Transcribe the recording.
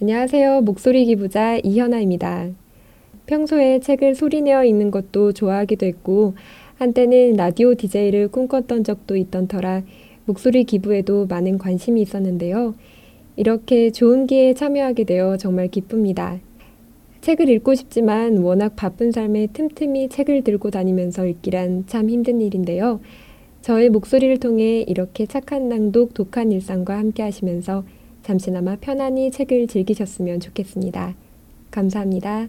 안녕하세요. 목소리 기부자 이현아입니다. 평소에 책을 소리내어 읽는 것도 좋아하기도 했고, 한때는 라디오 DJ를 꿈꿨던 적도 있던 터라 목소리 기부에도 많은 관심이 있었는데요. 이렇게 좋은 기회에 참여하게 되어 정말 기쁩니다. 책을 읽고 싶지만 워낙 바쁜 삶에 틈틈이 책을 들고 다니면서 읽기란 참 힘든 일인데요. 저의 목소리를 통해 이렇게 착한 낭독, 독한 일상과 함께 하시면서 잠시나마 편안히 책을 즐기셨으면 좋겠습니다. 감사합니다.